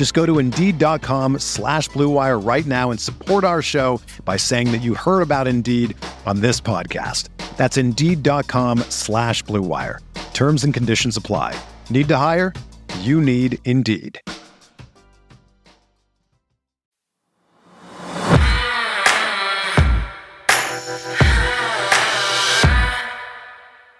Just go to Indeed.com slash BlueWire right now and support our show by saying that you heard about Indeed on this podcast. That's Indeed.com slash BlueWire. Terms and conditions apply. Need to hire? You need Indeed.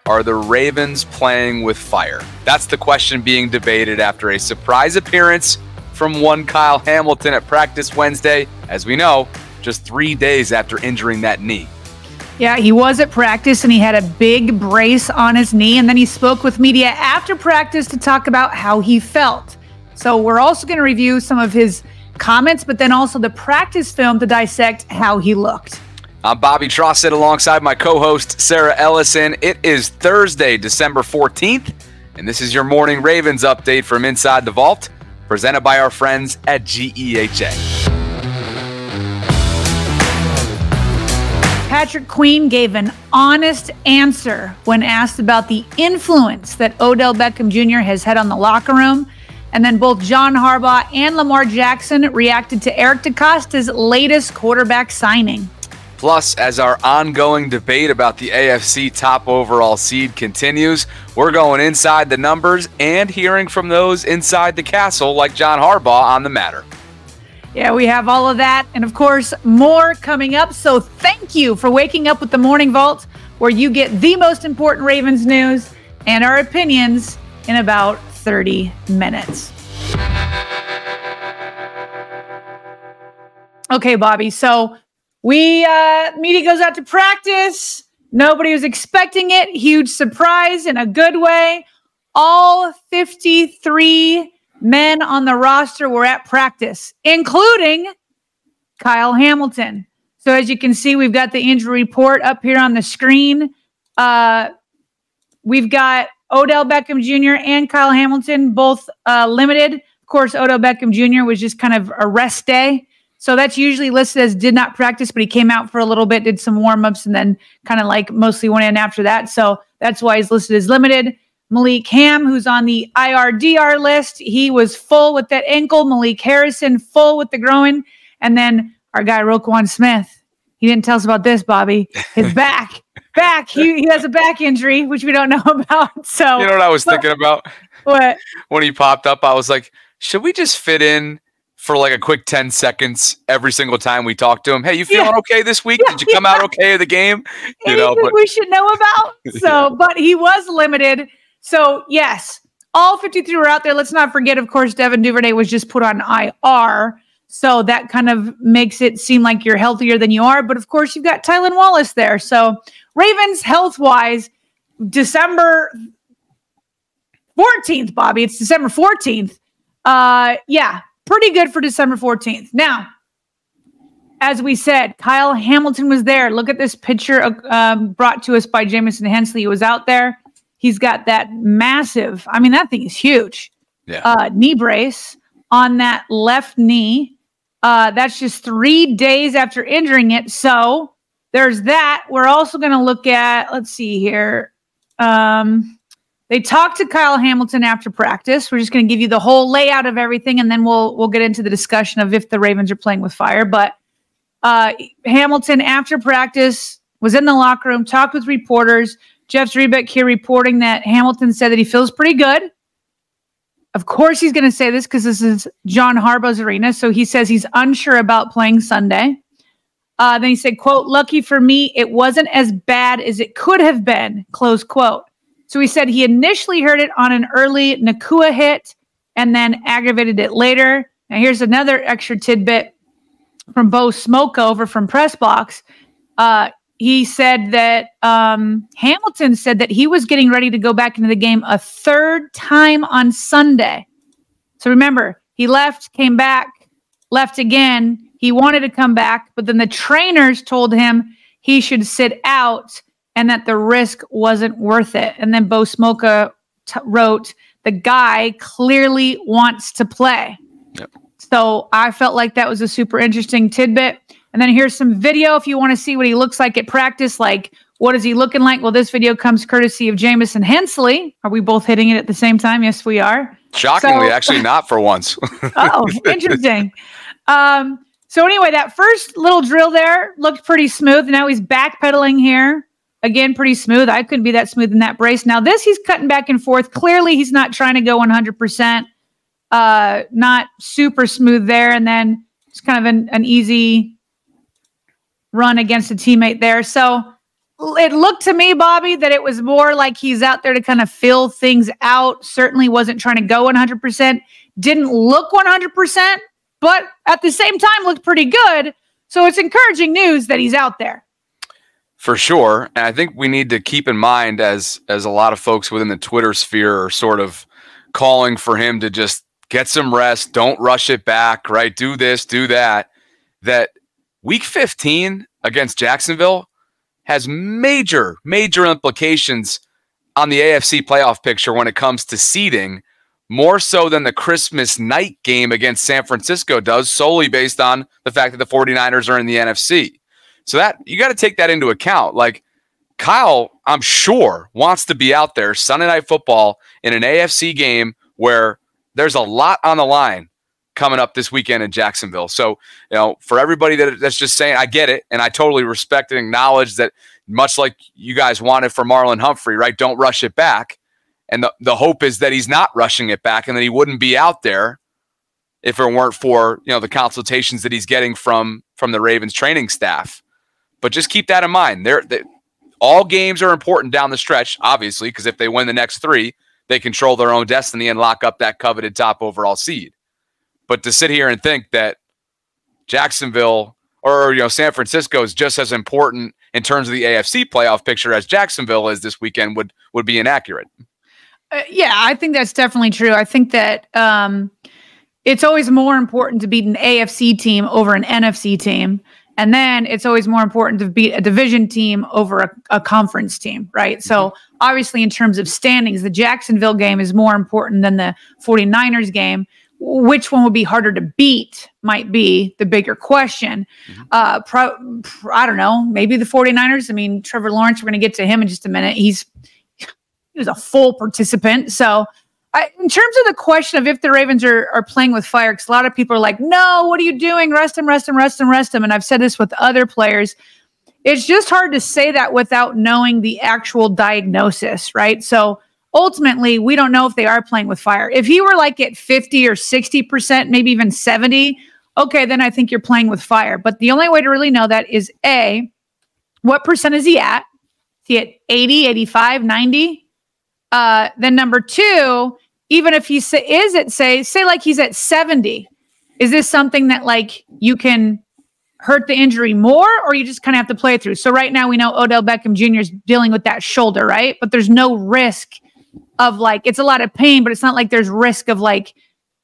Are the Ravens playing with fire? That's the question being debated after a surprise appearance from one Kyle Hamilton at practice Wednesday, as we know, just three days after injuring that knee. Yeah, he was at practice and he had a big brace on his knee. And then he spoke with media after practice to talk about how he felt. So we're also going to review some of his comments, but then also the practice film to dissect how he looked. I'm Bobby Trossett alongside my co host, Sarah Ellison. It is Thursday, December 14th, and this is your morning Ravens update from Inside the Vault, presented by our friends at GEHA. Patrick Queen gave an honest answer when asked about the influence that Odell Beckham Jr. has had on the locker room. And then both John Harbaugh and Lamar Jackson reacted to Eric DeCosta's latest quarterback signing. Plus, as our ongoing debate about the AFC top overall seed continues, we're going inside the numbers and hearing from those inside the castle, like John Harbaugh, on the matter. Yeah, we have all of that. And of course, more coming up. So thank you for waking up with the Morning Vault, where you get the most important Ravens news and our opinions in about 30 minutes. Okay, Bobby. So we uh media goes out to practice. Nobody was expecting it. Huge surprise in a good way. All 53 men on the roster were at practice, including Kyle Hamilton. So as you can see, we've got the injury report up here on the screen. Uh, we've got Odell Beckham Jr. and Kyle Hamilton both uh, limited. Of course, Odell Beckham Jr. was just kind of a rest day. So that's usually listed as did not practice, but he came out for a little bit, did some warm ups, and then kind of like mostly went in after that. So that's why he's listed as limited. Malik Hamm, who's on the IRDR list, he was full with that ankle. Malik Harrison, full with the groin. And then our guy, Roquan Smith, he didn't tell us about this, Bobby. His back, back. He, he has a back injury, which we don't know about. So, you know what I was thinking about? What? When he popped up, I was like, should we just fit in for like a quick 10 seconds every single time we talk to him. Hey, you feeling yeah. okay this week? Yeah, Did you come yeah. out okay of the game? You know, but- we should know about. So, but he was limited. So, yes, all 53 were out there. Let's not forget, of course, Devin Duvernay was just put on IR. So that kind of makes it seem like you're healthier than you are. But of course, you've got Tylan Wallace there. So, Ravens health wise, December 14th, Bobby. It's December 14th. Uh, yeah, pretty good for December 14th. Now, as we said, Kyle Hamilton was there. Look at this picture um, brought to us by Jamison Hensley. He was out there. He's got that massive, I mean, that thing is huge. Yeah. Uh, knee brace on that left knee. Uh, that's just three days after injuring it. So there's that. We're also going to look at, let's see here. Um, they talked to Kyle Hamilton after practice. We're just going to give you the whole layout of everything, and then we'll we'll get into the discussion of if the Ravens are playing with fire. But uh, Hamilton after practice was in the locker room, talked with reporters. Jeff Zrebiec here reporting that Hamilton said that he feels pretty good. Of course, he's going to say this because this is John Harbaugh's arena. So he says he's unsure about playing Sunday. Uh, then he said, quote, lucky for me, it wasn't as bad as it could have been, close quote. So he said he initially heard it on an early Nacua hit and then aggravated it later. Now here's another extra tidbit from Bo Smolka over from Pressbox. Uh, he said that um, Hamilton said that he was getting ready to go back into the game a third time on Sunday. So remember, he left, came back, left again. He wanted to come back, but then the trainers told him he should sit out and that the risk wasn't worth it. And then Bo Smolka t- wrote, the guy clearly wants to play. Yep. So I felt like that was a super interesting tidbit. And then here's some video if you want to see what he looks like at practice. Like, what is he looking like? Well, this video comes courtesy of Jamison Hensley. Are we both hitting it at the same time? Yes, we are. Shockingly, so, actually, not for once. oh, interesting. Um, so anyway, that first little drill there looked pretty smooth. Now he's backpedaling here. Again, pretty smooth. I couldn't be that smooth in that brace. Now this, he's cutting back and forth. Clearly, he's not trying to go 100%. Uh, not super smooth there. And then it's kind of an, an easy run against a teammate there. So it looked to me, Bobby, that it was more like he's out there to kind of fill things out. Certainly wasn't trying to go 100%. Didn't look 100%, but at the same time looked pretty good. So it's encouraging news that he's out there. For sure. And I think we need to keep in mind as as a lot of folks within the Twitter sphere are sort of calling for him to just get some rest, don't rush it back, right? Do this, do that. That Week 15 against Jacksonville has major, major implications on the AFC playoff picture when it comes to seeding, more so than the Christmas night game against San Francisco does, solely based on the fact that the 49ers are in the NFC. So that you got to take that into account. Like Kyle, I'm sure, wants to be out there Sunday night football in an AFC game where there's a lot on the line coming up this weekend in Jacksonville. So, you know, for everybody that, that's just saying, I get it, and I totally respect and acknowledge that much like you guys wanted for Marlon Humphrey, right? Don't rush it back. And the, the hope is that he's not rushing it back and that he wouldn't be out there if it weren't for, you know, the consultations that he's getting from from the Ravens training staff. But just keep that in mind. They're, they, all games are important down the stretch, obviously, because if they win the next three, they control their own destiny and lock up that coveted top overall seed. But to sit here and think that Jacksonville or you know San Francisco is just as important in terms of the AFC playoff picture as Jacksonville is this weekend would would be inaccurate. Uh, yeah, I think that's definitely true. I think that um, it's always more important to beat an AFC team over an NFC team. And then it's always more important to beat a division team over a, a conference team, right? Mm-hmm. So obviously, in terms of standings, the Jacksonville game is more important than the 49ers game which one would be harder to beat might be the bigger question. Mm-hmm. Uh, pro, pro, I don't know, maybe the 49ers. I mean, Trevor Lawrence, we're going to get to him in just a minute. He's he was a full participant. So, I, in terms of the question of if the Ravens are, are playing with fire, because a lot of people are like, no, what are you doing? Rest him, rest him, rest him, rest him. And I've said this with other players. It's just hard to say that without knowing the actual diagnosis, right? So, ultimately, we don't know if they are playing with fire. If he were like at 50 or 60%, maybe even 70, okay, then I think you're playing with fire. But the only way to really know that is A, what percent is he at? Is he at 80, 85, 90? Uh, then number two, even if he is at say, say like he's at 70, is this something that like you can hurt the injury more or you just kind of have to play through? So right now we know Odell Beckham Jr. is dealing with that shoulder, right? But there's no risk of like it's a lot of pain, but it's not like there's risk of like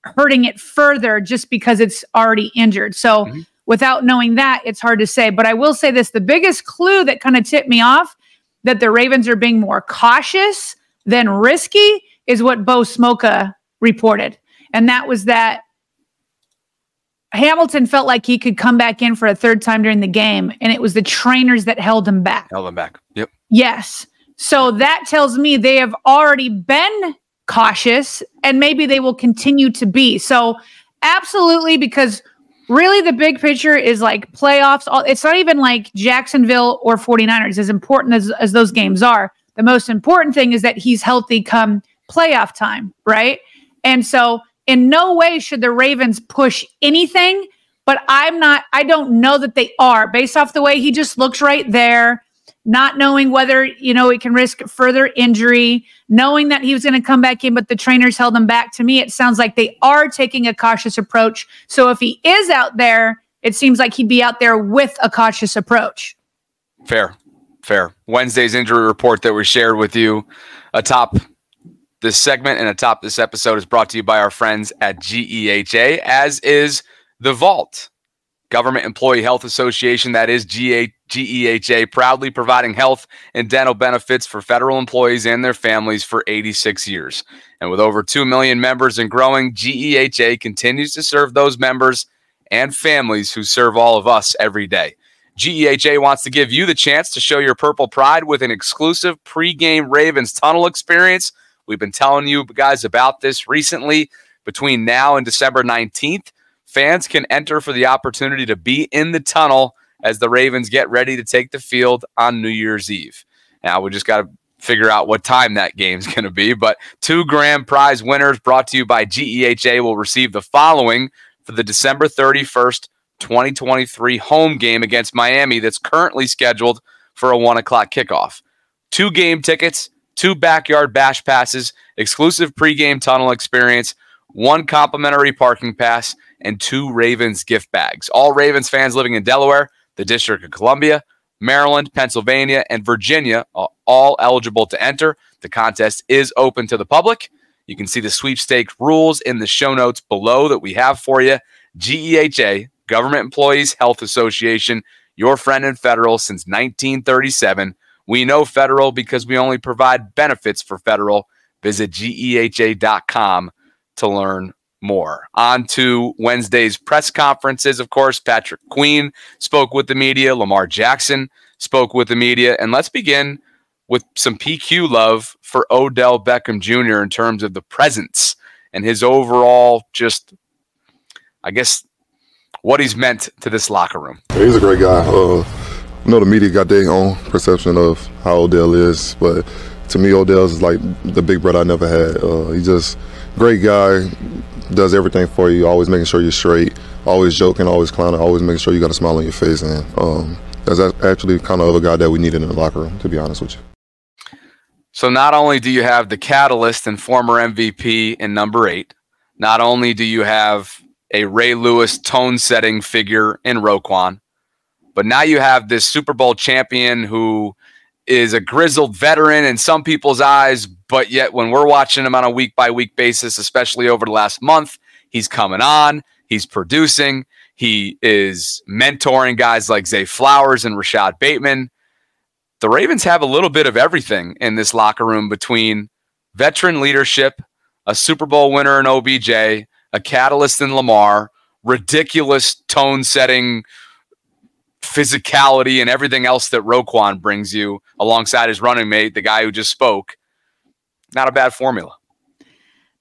hurting it further just because it's already injured. So mm-hmm. without knowing that, it's hard to say. But I will say this the biggest clue that kind of tipped me off that the Ravens are being more cautious than risky is what Bo Smolka reported. And that was that Hamilton felt like he could come back in for a third time during the game, and it was the trainers that held him back. Held him back. Yep. Yes. So that tells me they have already been cautious and maybe they will continue to be. So, absolutely, because really the big picture is like playoffs. It's not even like Jacksonville or 49ers, as important as, as those games are. The most important thing is that he's healthy come playoff time, right? And so, in no way should the Ravens push anything but I'm not, I don't know that they are based off the way he just looks right there, not knowing whether, you know, it can risk further injury, knowing that he was going to come back in, but the trainers held him back. To me, it sounds like they are taking a cautious approach. So if he is out there, it seems like he'd be out there with a cautious approach. Fair, fair. Wednesday's injury report that we shared with you atop this segment and atop this episode is brought to you by our friends at GEHA, as is the Vault, Government Employee Health Association, that is GA, GEHA, proudly providing health and dental benefits for federal employees and their families for 86 years. And with over 2 million members and growing, GEHA continues to serve those members and families who serve all of us every day. GEHA wants to give you the chance to show your purple pride with an exclusive pregame Ravens tunnel experience. We've been telling you guys about this recently. Between now and December 19th, fans can enter for the opportunity to be in the tunnel as the Ravens get ready to take the field on New Year's Eve. Now, we just got to figure out what time that game's going to be. But two grand prize winners brought to you by GEHA will receive the following for the December 31st, 2023 home game against Miami that's currently scheduled for a one o'clock kickoff. Two game tickets, two backyard bash passes, exclusive pregame tunnel experience, one complimentary parking pass, and two Ravens gift bags. All Ravens fans living in Delaware, the District of Columbia, Maryland, Pennsylvania, and Virginia are all eligible to enter. The contest is open to the public. You can see the sweepstakes rules in the show notes below that we have for you. GEHA, Government Employees Health Association, your friend in federal since 1937. We know federal because we only provide benefits for federal. Visit geha.com to learn more. On to Wednesday's press conferences, of course. Patrick Queen spoke with the media, Lamar Jackson spoke with the media. And let's begin with some PQ love for Odell Beckham Jr. in terms of the presence and his overall just, I guess, what he's meant to this locker room. He's a great guy. Uh, I know the media got their own perception of how Odell is, but to me, Odell is like the big brother I never had. Uh, he's just great guy, does everything for you, always making sure you're straight, always joking, always clowning, always making sure you got a smile on your face. And um, that's actually kind of a guy that we needed in the locker room, to be honest with you. So not only do you have the catalyst and former MVP in number eight, not only do you have a Ray Lewis tone setting figure in Roquan, but now you have this Super Bowl champion who is a grizzled veteran in some people's eyes, but yet when we're watching him on a week by week basis, especially over the last month, he's coming on, he's producing, he is mentoring guys like Zay Flowers and Rashad Bateman. The Ravens have a little bit of everything in this locker room between veteran leadership, a Super Bowl winner in OBJ, a catalyst in Lamar, ridiculous tone setting physicality and everything else that Roquan brings you alongside his running mate, the guy who just spoke. Not a bad formula.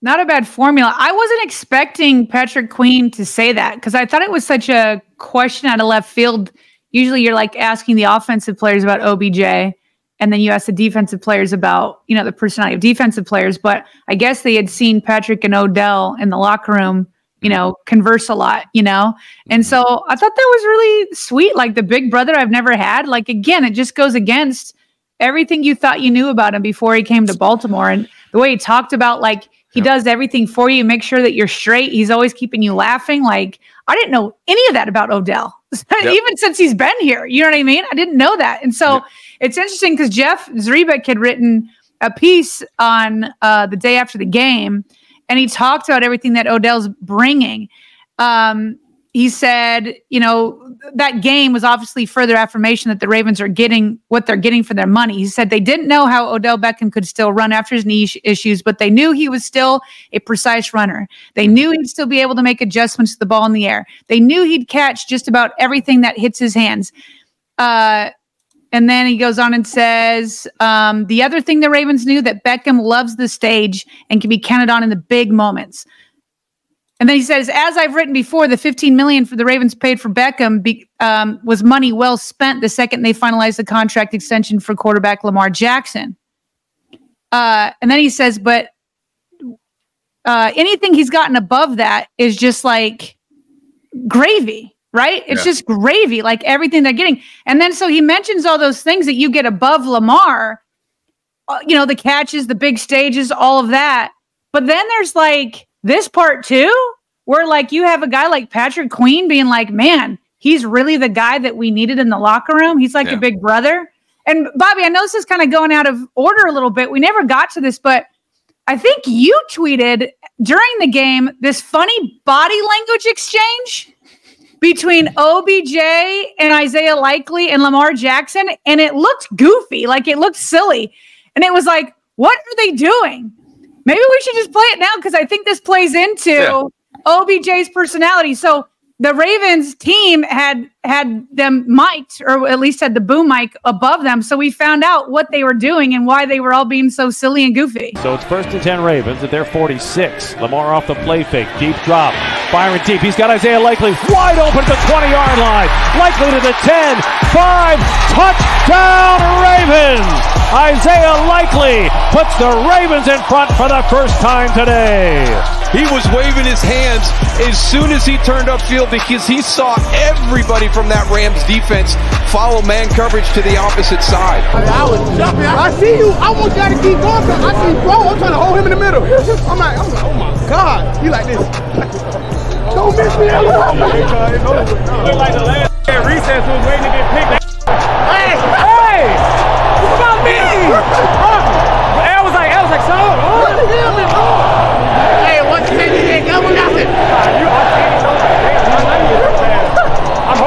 Not a bad formula. I wasn't expecting Patrick Queen to say that because I thought it was such a question out of left field. Usually you're like asking the offensive players about OBJ and then you ask the defensive players about, you know, the personality of defensive players. But I guess they had seen Patrick and Odell in the locker room you know, converse a lot, you know? And mm-hmm. so I thought that was really sweet. Like the big brother I've never had. Like, again, it just goes against everything you thought you knew about him before he came to Baltimore. And the way he talked about, like, he yep. does everything for you, make sure that you're straight. He's always keeping you laughing. Like, I didn't know any of that about Odell, yep. even since he's been here. You know what I mean? I didn't know that. And so yep. It's interesting because Jeff Zrebiec had written a piece on uh, the day after the game and he talked about everything that Odell's bringing. Um, he said, you know, that game was obviously further affirmation that the Ravens are getting what they're getting for their money. He said they didn't know how Odell Beckham could still run after his knee issues, but they knew he was still a precise runner. They knew he'd still be able to make adjustments to the ball in the air. They knew he'd catch just about everything that hits his hands. Uh, and then he goes on and says, um, the other thing the Ravens knew that Beckham loves the stage and can be counted on in the big moments. And then he says, as I've written before, the 15 million for the Ravens paid for Beckham be, um, was money well spent the second they finalized the contract extension for quarterback Lamar Jackson. Uh, and then he says, but uh, anything he's gotten above that is just like gravy. Right? It's yeah. just gravy, like everything they're getting. And then so he mentions all those things that you get above Lamar, uh, you know, the catches, the big stages, all of that. But then there's like this part too, where like you have a guy like Patrick Queen being like, man, he's really the guy that we needed in the locker room. He's like yeah. a big brother. And Bobby, I know this is kind of going out of order a little bit. We never got to this, but I think you tweeted during the game this funny body language exchange between OBJ and Isaiah Likely and Lamar Jackson, and it looked goofy, like it looked silly. And it was like, what are they doing? Maybe we should just play it now because I think this plays into yeah. OBJ's personality. So the Ravens team had had them mic'd, or at least had the boom mic above them. So we found out what they were doing and why they were all being so silly and goofy. So it's first and 10 Ravens at their 46. Lamar off the play fake. Deep drop. Firing deep. He's got Isaiah Likely wide open at the 20 yard line. Likely to the 10. 5. Touchdown Ravens. Isaiah Likely puts the Ravens in front for the first time today. He was waving his hands as soon as he turned upfield because he saw everybody from that Rams defense follow man coverage to the opposite side. I was jumping. I see you. I want y'all to keep going. I see bro. I'm trying to hold him in the middle. I'm like, I'm like, oh my God. He like this. Don't miss me. Look like the last recess was waiting to get picked. Hey, hey, what about me? I was like, I was like, so. Oh. I'm hoping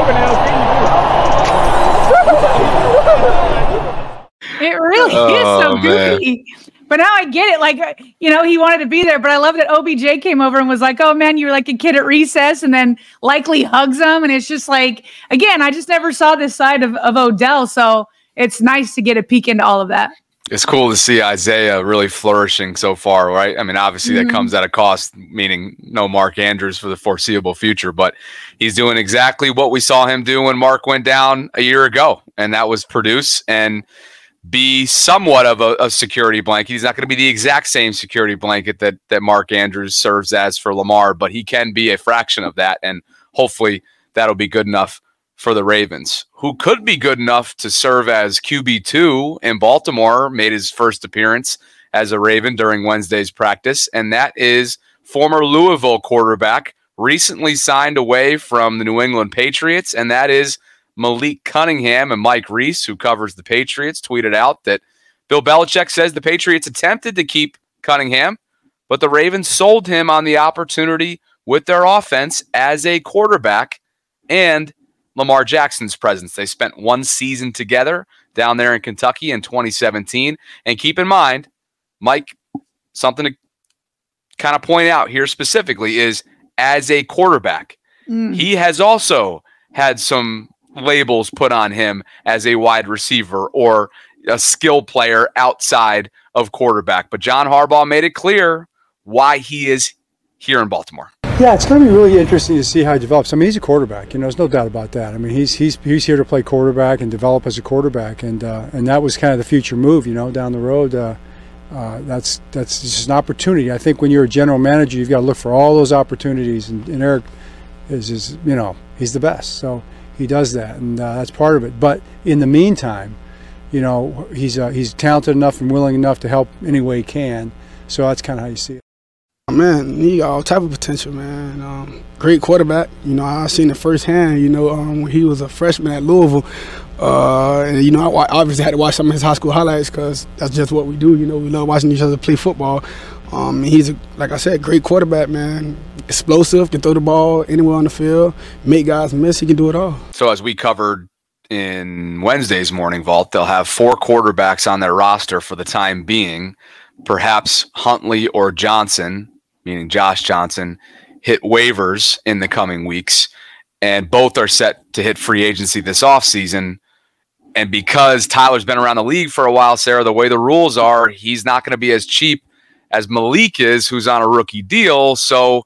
It really oh, is so goofy. But now I get it. Like, you know, he wanted to be there, but I love that OBJ came over and was like, oh man, you're like a kid at recess, and then likely hugs him. And it's just like, again, I just never saw this side of, of Odell. So it's nice to get a peek into all of that it's cool to see Isaiah really flourishing so far, right? I mean, obviously mm-hmm. that comes at a cost, meaning no Mark Andrews for the foreseeable future, but he's doing exactly what we saw him do when Mark went down a year ago, and that was produce and be somewhat of a, a security blanket. He's not going to be the exact same security blanket that that Mark Andrews serves as for Lamar, but he can be a fraction of that, and hopefully that'll be good enough for the Ravens, who could be good enough to serve as QB2 in Baltimore, made his first appearance as a Raven during Wednesday's practice. And that is former Louisville quarterback, recently signed away from the New England Patriots. And that is Malik Cunningham and Mike Reiss, who covers the Patriots, tweeted out that Bill Belichick says the Patriots attempted to keep Cunningham, but the Ravens sold him on the opportunity with their offense as a quarterback. And Lamar Jackson's presence. They spent one season together down there in Kentucky in 2017. And keep in mind, Mike, something to kind of point out here specifically is as a quarterback, mm. he has also had some labels put on him as a wide receiver or a skill player outside of quarterback. But John Harbaugh made it clear why he is here in Baltimore. Yeah, it's going to be really interesting to see how he develops. I mean, he's a quarterback. You know, there's no doubt about that. I mean, he's he's he's here to play quarterback and develop as a quarterback, and uh, and that was kind of the future move. You know, down the road. Uh, uh, that's that's just an opportunity. I think when you're a general manager, you've got to look for all those opportunities, and, and Eric is is you know he's the best, so he does that, and uh, that's part of it. But in the meantime, you know, he's uh, he's talented enough and willing enough to help any way he can. So that's kind of how you see it. Man, he got all type of potential, man. Um, great quarterback. You know, I seen it firsthand. You know, um, when he was a freshman at Louisville, uh, and you know, I obviously had to watch some of his high school highlights because that's just what we do. You know, we love watching each other play football. Um, he's a, like I said, great quarterback, man. Explosive, can throw the ball anywhere on the field, make guys miss. He can do it all. So as we covered in Wednesday's morning vault, they'll have four quarterbacks on their roster for the time being. Perhaps Huntley or Johnson meaning Josh Johnson, hit waivers in the coming weeks, and both are set to hit free agency this offseason. And because Tyler's been around the league for a while, Sarah, the way the rules are, he's not going to be as cheap as Malik is, who's on a rookie deal. So,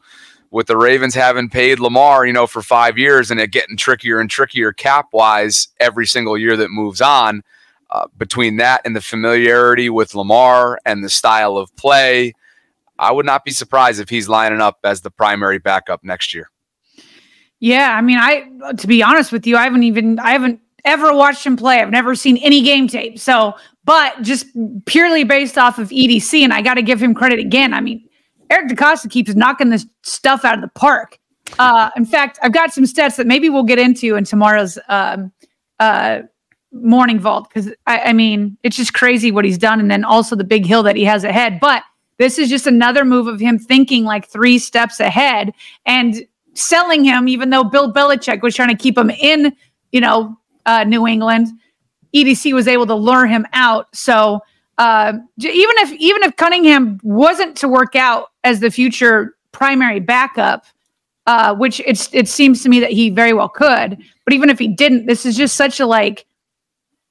with the Ravens having paid Lamar, you know, for five years and it getting trickier and trickier cap wise every single year that moves on, uh, between that and the familiarity with Lamar and the style of play, I would not be surprised if he's lining up as the primary backup next year. Yeah, I mean, I to be honest with you, I haven't even I haven't ever watched him play. I've never seen any game tape. So, but just purely based off of EDC, and I got to give him credit again. I mean, Eric DeCosta keeps knocking this stuff out of the park. Uh, in fact, I've got some stats that maybe we'll get into in tomorrow's um, uh, morning vault because I, I mean, it's just crazy what he's done, and then also the big hill that he has ahead. But this is just another move of him thinking like three steps ahead and selling him, even though Bill Belichick was trying to keep him in, you know, uh, New England. EDC was able to lure him out. So uh, even if even if Cunningham wasn't to work out as the future primary backup, uh, which it's it seems to me that he very well could, but even if he didn't, this is just such a like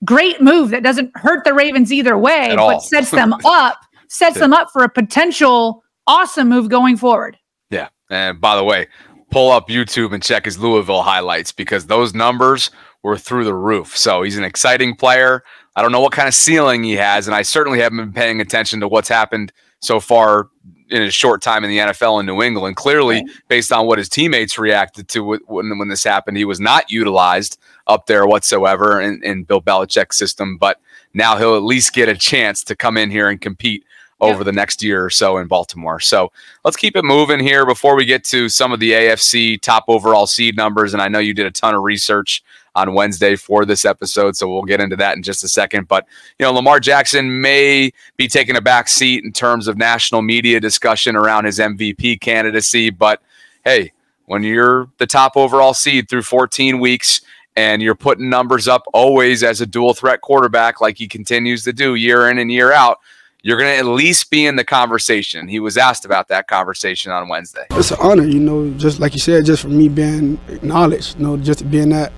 great move that doesn't hurt the Ravens either way, but sets them up sets them up for a potential awesome move going forward. Yeah, and by the way, pull up YouTube and check his Louisville highlights because those numbers were through the roof. So he's an exciting player. I don't know what kind of ceiling he has, and I certainly haven't been paying attention to what's happened so far in his short time in the NFL in New England. Clearly, based on what his teammates reacted to when, when this happened, he was not utilized up there whatsoever in, in Bill Belichick's system. But now he'll at least get a chance to come in here and compete over yep. the next year or so in Baltimore. So let's keep it moving here before we get to some of the AFC top overall seed numbers. And I know you did a ton of research on Wednesday for this episode, so we'll get into that in just a second. But you know, Lamar Jackson may be taking a back seat in terms of national media discussion around his MVP candidacy. But hey, when you're the top overall seed through 14 weeks and you're putting numbers up always as a dual threat quarterback like he continues to do year in and year out you're going to at least be in the conversation. He was asked about that conversation on Wednesday. It's an honor, you know, just like you said, just for me being acknowledged, you know, just being that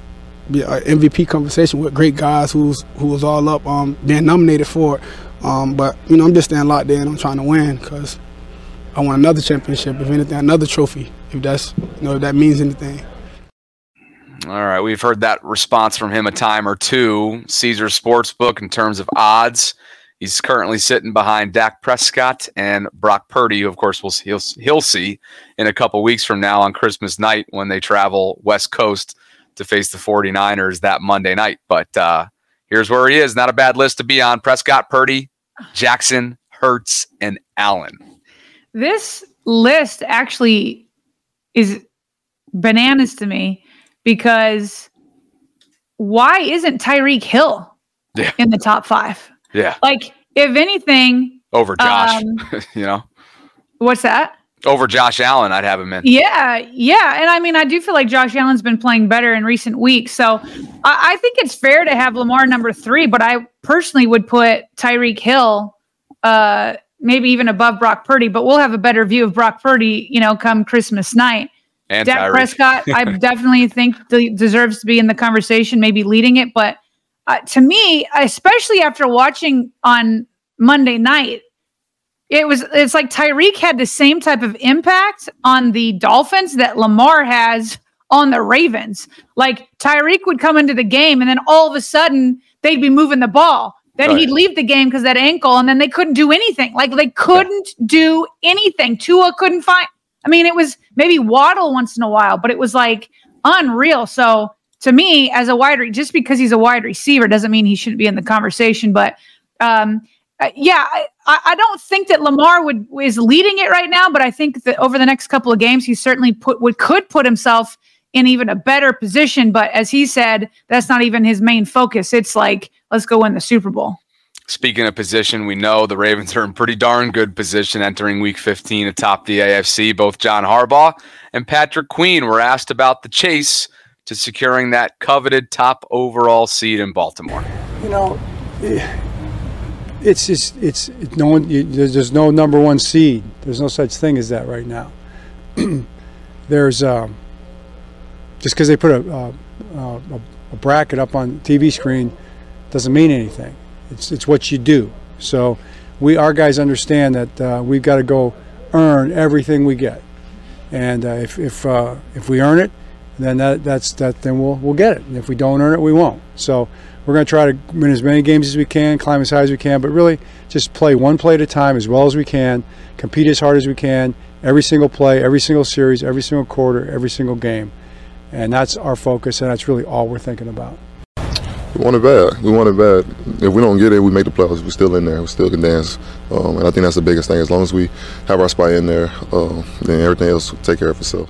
be an MVP conversation with great guys who's who was all up um, being nominated for it. Um, but you know, I'm just staying locked in. I'm trying to win because I want another championship, if anything, another trophy, if that's you know if that means anything. All right, we've heard that response from him a time or two. Caesar Sportsbook in terms of odds He's currently sitting behind Dak Prescott and Brock Purdy, who, of course, we'll, he'll, he'll see in a couple weeks from now on Christmas night when they travel West Coast to face the 49ers that Monday night. But uh, here's where he is. Not a bad list to be on. Prescott, Purdy, Jackson, Hurts, and Allen. This list actually is bananas to me because why isn't Tyreek Hill yeah. in the top five? Yeah. Like, if anything, over Josh, um, you know, what's that? Over Josh Allen, I'd have him in. Yeah, yeah, and I mean, I do feel like Josh Allen's been playing better in recent weeks, so I, I think it's fair to have Lamar number three. But I personally would put Tyreek Hill, uh, maybe even above Brock Purdy. But we'll have a better view of Brock Purdy, you know, come Christmas night. And Dak Prescott, I definitely think deserves to be in the conversation, maybe leading it, but uh, to me, especially after watching on Monday night, it was it's like Tyreek had the same type of impact on the Dolphins that Lamar has on the Ravens. Like Tyreek would come into the game and then all of a sudden they'd be moving the ball. Then right. he'd leave the game because that ankle, and then they couldn't do anything. Like they couldn't do anything. Tua couldn't find. I mean, it was maybe Waddle once in a while, but it was like unreal. So to me, as a wide, just because he's a wide receiver doesn't mean he shouldn't be in the conversation. But um, uh, yeah, I, I, don't think that Lamar would is leading it right now. But I think that over the next couple of games, he certainly put would could put himself in even a better position. But as he said, that's not even his main focus. It's like let's go win the Super Bowl. Speaking of position, we know the Ravens are in pretty darn good position entering Week 15 atop the AFC. Both John Harbaugh and Patrick Queen were asked about the chase to securing that coveted top overall seed in Baltimore? You know, it's just it's no one. You, there's no number one seed. There's no such thing as that right now. there's um, just because they put a, a, a, a bracket up on TV screen doesn't mean anything. It's it's what you do. So we our guys understand that uh, we've got to go earn everything we get, and uh, if if uh, if we earn it, then that, that's that. Then we'll we'll get it. And if we don't earn it, we won't. So we're going to try to win as many games as we can, climb as high as we can, but really just play one play at a time as well as we can, compete as hard as we can, every single play, every single series, every single quarter, every single game, and that's our focus, and that's really all we're thinking about. We want it bad. We want it bad. If we don't get it, we make the playoffs. We're still in there. We still can dance, um, and I think that's the biggest thing. As long as we have our spot in there, uh, then everything else will take care of itself.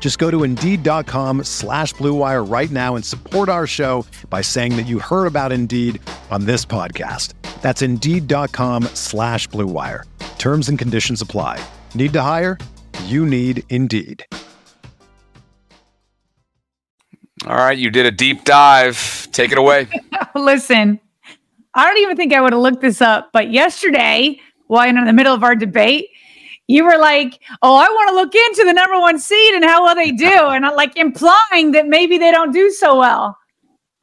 Just go to Indeed.com slash BlueWire right now and support our show by saying that you heard about Indeed on this podcast. That's Indeed.com slash BlueWire. Terms and conditions apply. Need to hire? You need Indeed. All right, you did a deep dive. Take it away. Listen, I don't even think I would have looked this up, but yesterday, while in the middle of our debate, you were like, "Oh, I want to look into the number one seed and how well they do," and I'm like implying that maybe they don't do so well.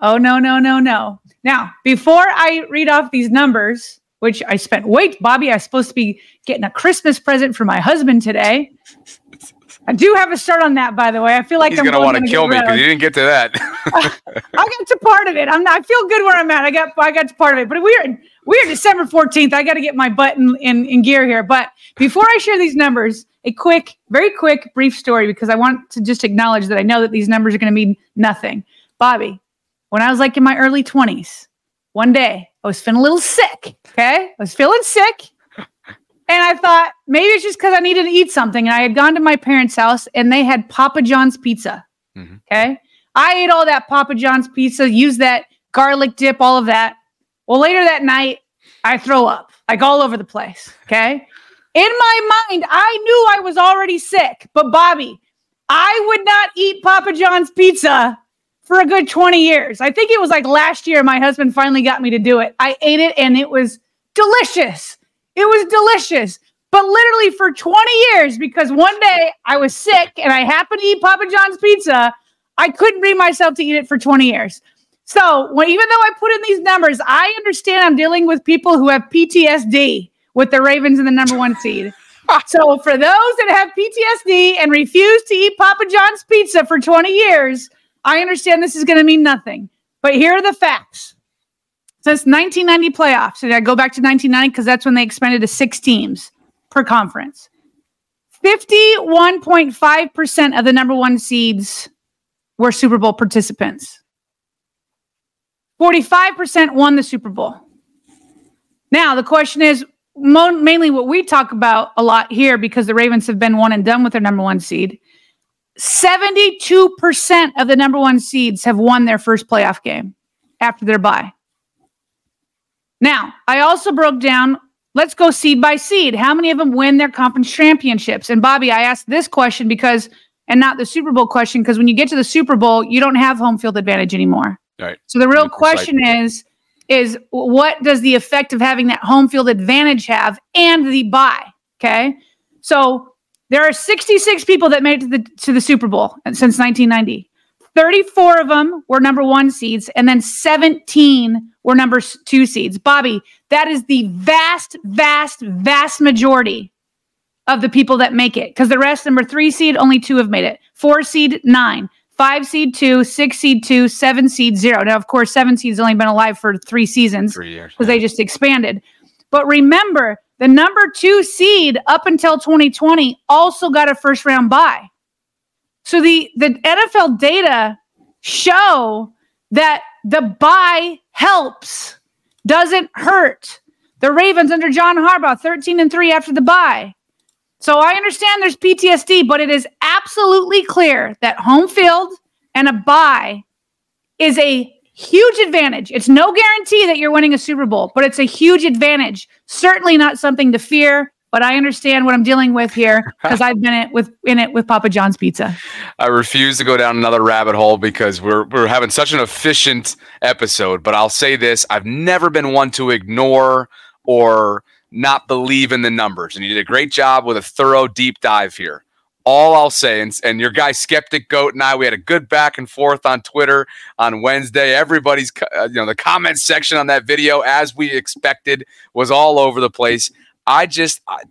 Oh no, no, no, no. Now, before I read off these numbers, which I spent wait, Bobby, I'm supposed to be getting a Christmas present for my husband today. I do have a start on that, by the way. I feel like He's I'm gonna want to kill me because you didn't get to that. I got to part of it. I'm not. I feel good where I'm at. I got. I got to part of it. But we're we're December 14th. I got to get my butt in, in in gear here. But before I share these numbers, a quick, very quick, brief story because I want to just acknowledge that I know that these numbers are going to mean nothing. Bobby, when I was like in my early 20s, one day I was feeling a little sick. Okay, I was feeling sick. And I thought maybe it's just because I needed to eat something. And I had gone to my parents' house and they had Papa John's pizza. Mm-hmm. Okay. I ate all that Papa John's pizza, used that garlic dip, all of that. Well, later that night, I throw up like all over the place. Okay. In my mind, I knew I was already sick, but Bobby, I would not eat Papa John's pizza for a good 20 years. I think it was like last year, my husband finally got me to do it. I ate it and it was delicious. It was delicious. But literally for 20 years, because one day I was sick and I happened to eat Papa John's pizza, I couldn't bring myself to eat it for 20 years. So when, even though I put in these numbers, I understand I'm dealing with people who have PTSD with the Ravens in the number one seed. so for those that have PTSD and refuse to eat Papa John's pizza for 20 years, I understand this is going to mean nothing. But here are the facts. Since 1990 playoffs, and I go back to 1990 because that's when they expanded to six teams per conference. 51.5% of the number one seeds were Super Bowl participants. 45% won the Super Bowl. Now, the question is mo- mainly what we talk about a lot here because the Ravens have been one and done with their number one seed. 72% of the number one seeds have won their first playoff game after their bye. Now, I also broke down, let's go seed by seed. How many of them win their conference championships? And Bobby, I asked this question because, and not the Super Bowl question, because when you get to the Super Bowl, you don't have home field advantage anymore. Right. So the real question is, is what does the effect of having that home field advantage have and the bye? Okay. So there are 66 people that made it to the to the Super Bowl since 1990. 34 of them were number one seeds, and then 17 were number two seeds. Bobby, that is the vast, vast, vast majority of the people that make it. Because the rest, number three seed, only two have made it. Four seed, nine. Five seed, two. Six seed, two. Seven seed, zero. Now, of course, seven seed's only been alive for three seasons because they just expanded. But remember, the number two seed up until 2020 also got a first round bye. So the the NFL data show that the bye helps, doesn't hurt. The Ravens under John Harbaugh, 13 and 3 after the bye. So I understand there's PTSD, but it is absolutely clear that home field and a bye is a Huge advantage. It's no guarantee that you're winning a Super Bowl, but it's a huge advantage. Certainly not something to fear but I understand what I'm dealing with here because I've been it with in it with Papa John's Pizza. I refuse to go down another rabbit hole because we're we're having such an efficient episode. But I'll say this: I've never been one to ignore or not believe in the numbers, and you did a great job with a thorough deep dive here. All I'll say, and, and your guy Skeptic Goat and I, we had a good back and forth on Twitter on Wednesday. Everybody's, uh, you know, the comment section on that video, as we expected, was all over the place. I just I,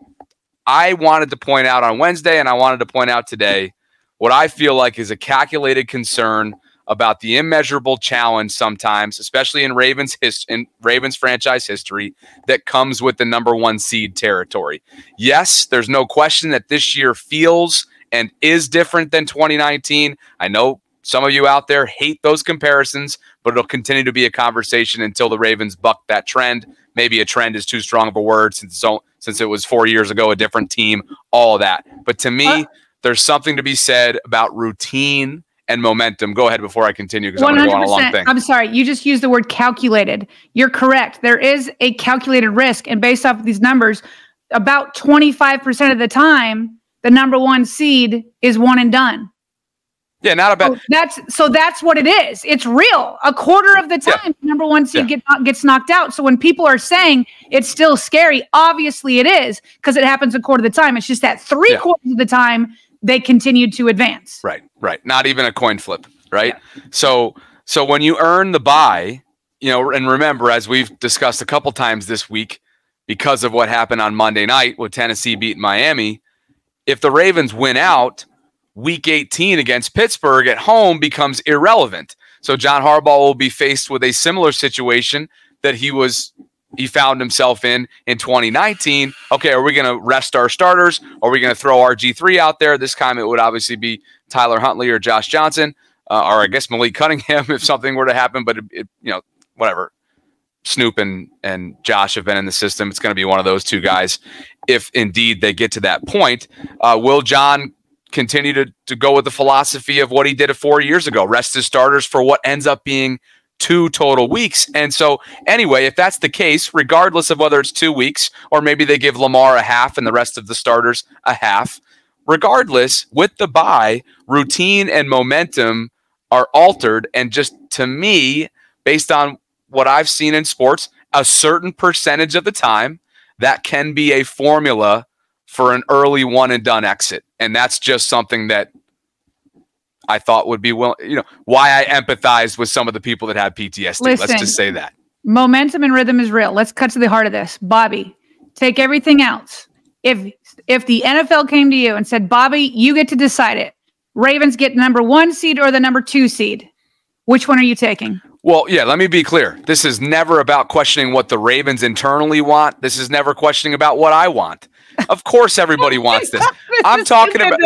I wanted to point out on Wednesday and I wanted to point out today what I feel like is a calculated concern about the immeasurable challenge sometimes, especially in Ravens his, in Ravens franchise history, that comes with the number one seed territory. Yes, there's no question that this year feels and is different than 2019. I know some of you out there hate those comparisons, but it'll continue to be a conversation until the Ravens buck that trend maybe a trend is too strong of a word since since it was four years ago, a different team, all that. But to me, uh, there's something to be said about routine and momentum. Go ahead before I continue because I'm going to go on a long thing. I'm sorry, you just used the word calculated. You're correct. There is a calculated risk, and based off of these numbers, about 25% of the time, the number one seed is one and done. Yeah, not a bad. So that's so that's what it is. It's real. A quarter of the time, yeah. number one seed yeah. get, gets knocked out. So when people are saying it's still scary, obviously it is because it happens a quarter of the time. It's just that three yeah. quarters of the time they continued to advance. Right, right. Not even a coin flip. Right. So so when you earn the bye, you know, and remember as we've discussed a couple times this week, because of what happened on Monday night with Tennessee beating Miami, if the Ravens win out week 18 against Pittsburgh at home becomes irrelevant. So John Harbaugh will be faced with a similar situation that he was he found himself in in 2019. Okay, are we going to rest our starters? Are we going to throw RG3 out there? This time it would obviously be Tyler Huntley or Josh Johnson, uh, or I guess Malik Cunningham if something were to happen. But it, it, you know, whatever. Snoop and, and Josh have been in the system. It's going to be one of those two guys if indeed they get to that point. Uh, will John continue to, to go with the philosophy of what he did four years ago rest his starters for what ends up being two total weeks. And so, anyway, if that's the case, regardless of whether it's two weeks or maybe they give Lamar a half and the rest of the starters a half, regardless, with the bye, routine and momentum are altered. And just to me, based on what I've seen in sports, a certain percentage of the time, that can be a formula for an early one and done exit. And that's just something that I thought would be well, you know, why I empathized with some of the people that had PTSD. Listen, Let's just say that. Momentum and rhythm is real. Let's cut to the heart of this. Bobby, take everything else. If if the NFL came to you and said, "Bobby, you get to decide it. Ravens get number 1 seed or the number 2 seed. Which one are you taking?" Well, yeah, let me be clear. This is never about questioning what the Ravens internally want. This is never questioning about what I want. Of course, everybody wants this. I'm talking about.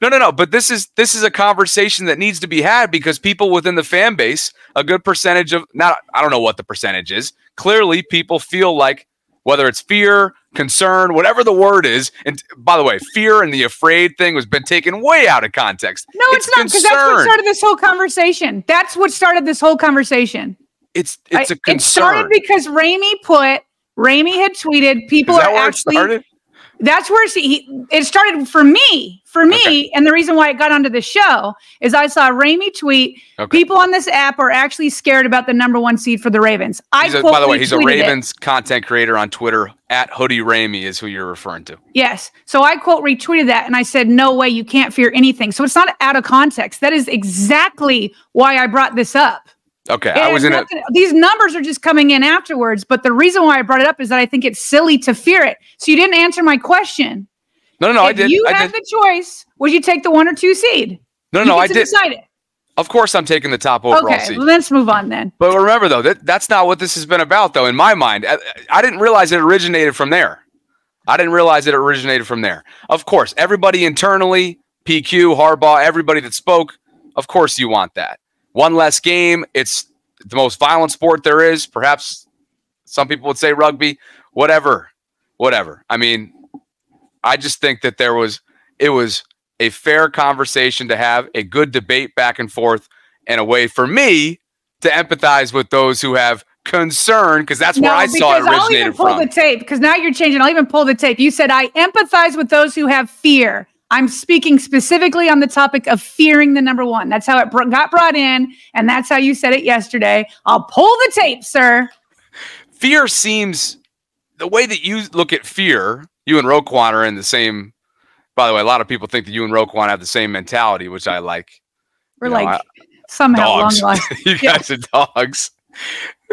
No, no, no. But this is this is a conversation that needs to be had because people within the fan base, a good percentage of not I don't know what the percentage is. Clearly, people feel like whether it's fear, concern, whatever the word is. And by the way, fear and the afraid thing has been taken way out of context. No, it's, it's not because that's what started this whole conversation. That's what started this whole conversation. It's it's a concern. It started because Ramey put Ramey had tweeted people are actually that's where she, he, it started for me. For me, okay. and the reason why it got onto the show is I saw Ramey tweet. Okay. People on this app are actually scared about the number one seed for the Ravens. I a, by the way, he's a Ravens it. content creator on Twitter. At Hoodie Ramey is who you're referring to. Yes. So I quote retweeted that, and I said, "No way, you can't fear anything." So it's not out of context. That is exactly why I brought this up. Okay, I was in a- These numbers are just coming in afterwards, but the reason why I brought it up is that I think it's silly to fear it. So you didn't answer my question. No, no, no, I did. You I had did. the choice. Would you take the one or two seed? No, no, no I did. Decide it. Of course, I'm taking the top overall okay, seed. Well, let's move on then. But remember, though, that that's not what this has been about, though. In my mind, I, I didn't realize it originated from there. I didn't realize it originated from there. Of course, everybody internally, PQ, Harbaugh, everybody that spoke, of course, you want that. One less game. It's the most violent sport there is. Perhaps some people would say rugby, whatever, whatever. I mean, I just think that there was, it was a fair conversation to have, a good debate back and forth, and a way for me to empathize with those who have concern because that's where I saw it because I'll even originated pull from. the tape because now you're changing. I'll even pull the tape. You said I empathize with those who have fear. I'm speaking specifically on the topic of fearing the number one. That's how it br- got brought in, and that's how you said it yesterday. I'll pull the tape, sir. fear seems the way that you look at fear. You and Roquan are in the same. By the way, a lot of people think that you and Roquan have the same mentality, which I like. We're You know, like I- somehow long dogs. life. you guys are dogs.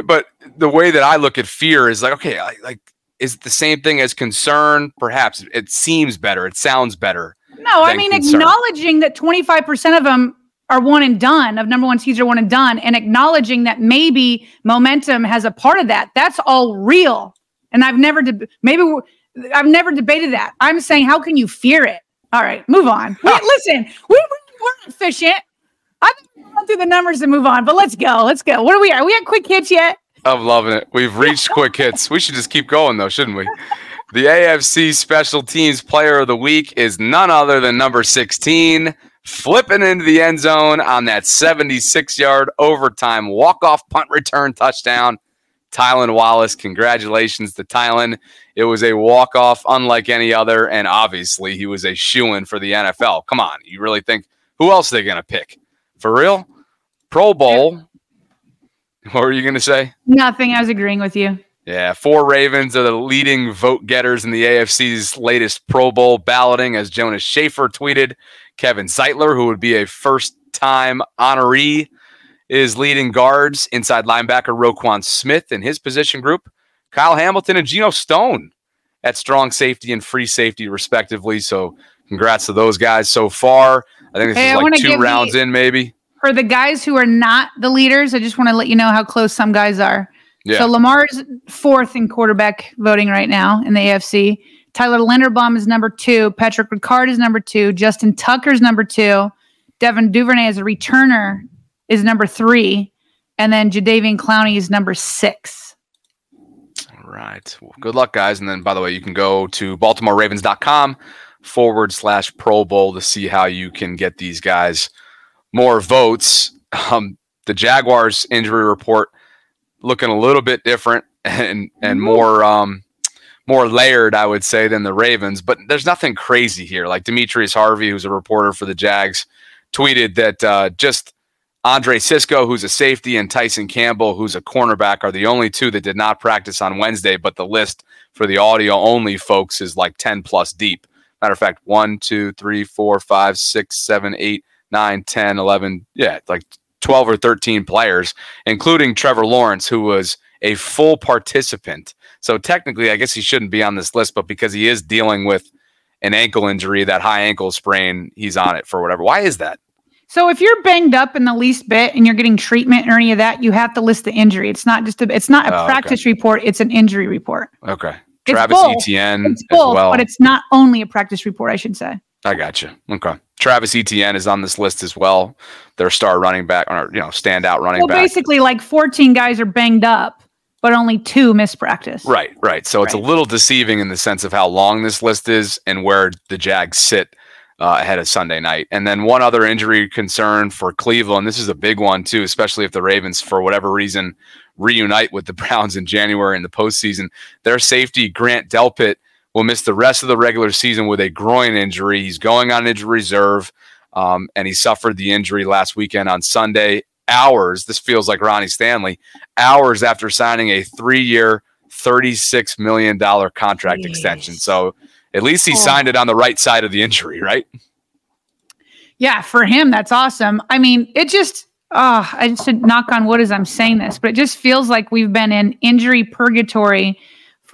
But the way that I look at fear is like, okay, I, like, is it the same thing as concern? Perhaps it seems better. It sounds better. No, I mean concern. acknowledging that 25% of them are one and done of number one seeds are one and done, and acknowledging that maybe momentum has a part of that. That's all real. And I've never deb- maybe I've never debated that. I'm saying, how can you fear it? All right, move on. Wait, listen, we, we, we're efficient. I'm run through the numbers and move on, but let's go. Let's go. What are we? Are we at quick hits yet? I'm loving it. We've reached quick hits. We should just keep going, though, shouldn't we? The AFC Special Teams Player of the Week is none other than number 16, flipping into the end zone on that 76 yard overtime walk off punt return touchdown. Tylan Wallace, congratulations to Tylan. It was a walk off unlike any other, and obviously he was a shoe in for the NFL. Come on, you really think who else are they going to pick? For real? Pro Bowl. What were you going to say? Nothing. I was agreeing with you. Yeah, four Ravens are the leading vote getters in the AFC's latest Pro Bowl balloting, as Jonas Shaffer tweeted. Kevin Zeitler, who would be a first time honoree, is leading guards. Inside linebacker Roquan Smith in his position group. Kyle Hamilton and Geno Stone at strong safety and free safety, respectively. So, congrats to those guys so far. I think this Hey, is like two rounds the- in, maybe. For the guys who are not the leaders, I just want to let you know how close some guys are. Yeah. So Lamar's fourth in quarterback voting right now in the AFC. Tyler Linderbaum is number two. Patrick Ricard is number two. Justin Tucker's number two. Devin Duvernay as a returner is number three. And then Jadeveon Clowney is number six. All right. Well, good luck, guys. And then, by the way, you can go to BaltimoreRavens.com forward slash Pro Bowl to see how you can get these guys more votes. Um, the Jaguars injury report looking a little bit different and and more um, more layered, I would say, than the Ravens. But there's nothing crazy here. Like Demetrius Harvey, who's a reporter for the Jags, tweeted that uh, just Andre Cisco, who's a safety, and Tyson Campbell, who's a cornerback, are the only two that did not practice on Wednesday. But the list for the audio only folks is like 10 plus deep. Matter of fact, one, two, three, four, five, six, seven, eight, nine, 10, 11. Yeah, like 12 or 13 players, including Trevor Lawrence, who was a full participant. So technically, I guess he shouldn't be on this list, but because he is dealing with an ankle injury, that high ankle sprain, he's on it for whatever. Why is that? So if you're banged up in the least bit and you're getting treatment or any of that, you have to list the injury. It's not just a it's not a Oh, okay. practice report, it's an injury report. Okay. It's Travis both. Etienne It's as both, well. but it's not only a practice report, I should say. I got you. Okay. Travis Etienne is on this list as well. Their star running back, or you know, standout running Well, back. Well, basically, like 14 guys are banged up, but only two missed practice. Right, right. So it's a little deceiving in the sense of how long this list is and where the Jags sit uh, ahead of Sunday night. And then one other injury concern for Cleveland. This is a big one too, especially if the Ravens, for whatever reason, reunite with the Browns in January in the postseason. Their safety Grant Delpit will miss the rest of the regular season with a groin injury. He's going on injury reserve, um, and he suffered the injury last weekend on Sunday. Hours, this feels like Ronnie Stanley, hours after signing a three year, $36 million contract extension. So at least he Oh. signed it on the right side of the injury, right? Yeah, for him, that's awesome. I mean, it just, oh, I should knock on wood as I'm saying this, but it just feels like we've been in injury purgatory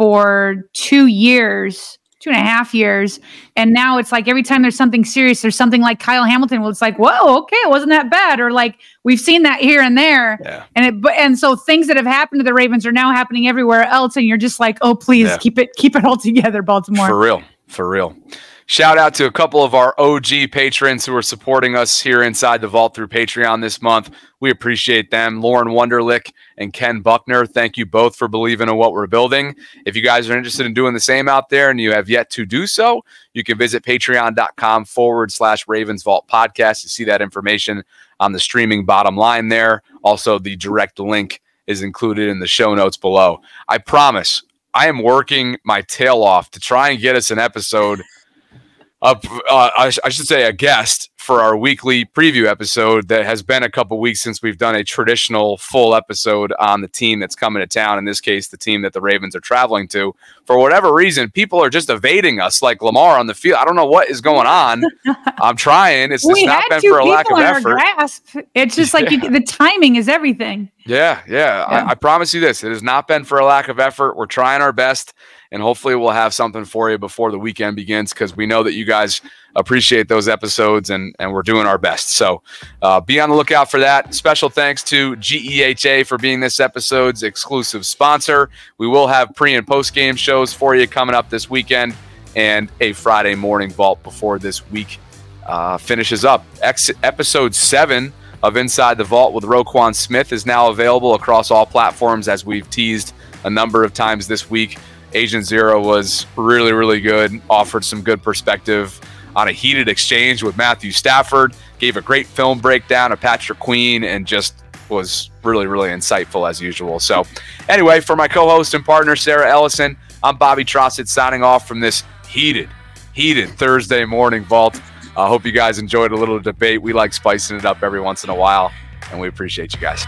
for two years, two and a half years. And now it's like every time there's something serious, there's something like Kyle Hamilton. Well, it's like, whoa, okay, it wasn't that bad. Or like we've seen that here and there. Yeah. And it, but, and so things that have happened to the Ravens are now happening everywhere else. And you're just like, oh, please Yeah. keep it, keep it all together, Baltimore. For real. For real. Shout out to a couple of our OG patrons who are supporting us here inside the vault through Patreon this month. We appreciate them. Lauren Wunderlich and Ken Buckner, thank you both for believing in what we're building. If you guys are interested in doing the same out there and you have yet to do so, you can visit patreon.com forward slash Ravens Vault podcast to see that information on the streaming bottom line there. Also, the direct link is included in the show notes below. I promise I am working my tail off to try and get us an episode uh, I, sh- I, should say a guest for our weekly preview episode that has been a couple weeks since we've done a traditional full episode on the team that's coming to town in this case the team that the ravens are traveling to. For whatever reason people are just evading us like lamar on the field. I don't know what is going on. I'm trying. It's, it's not been for a lack of effort. grasp. it's just like yeah. you, the timing is everything. Yeah yeah, yeah. I, I promise you this. It has not been for a lack of effort. We're trying our best and hopefully we'll have something for you before the weekend begins because we know that you guys appreciate those episodes and and we're doing our best. So uh, be on the lookout for that. Special thanks to GEHA for being this episode's exclusive sponsor. We will have pre and post game shows for you coming up this weekend and a Friday morning vault before this week uh, finishes up. Ex- episode seven of Inside the Vault with Roquan Smith is now available across all platforms as we've teased a number of times this week. Agent Zero was really, really good, offered some good perspective on a heated exchange with Matthew Stafford, gave a great film breakdown of Patrick Queen, and just was really, really insightful as usual. So, anyway, for my co host and partner, Sarah Ellison, I'm Bobby Trosset signing off from this heated, heated Thursday morning vault. I uh, hope you guys enjoyed a little debate. We like spicing it up every once in a while, and we appreciate you guys.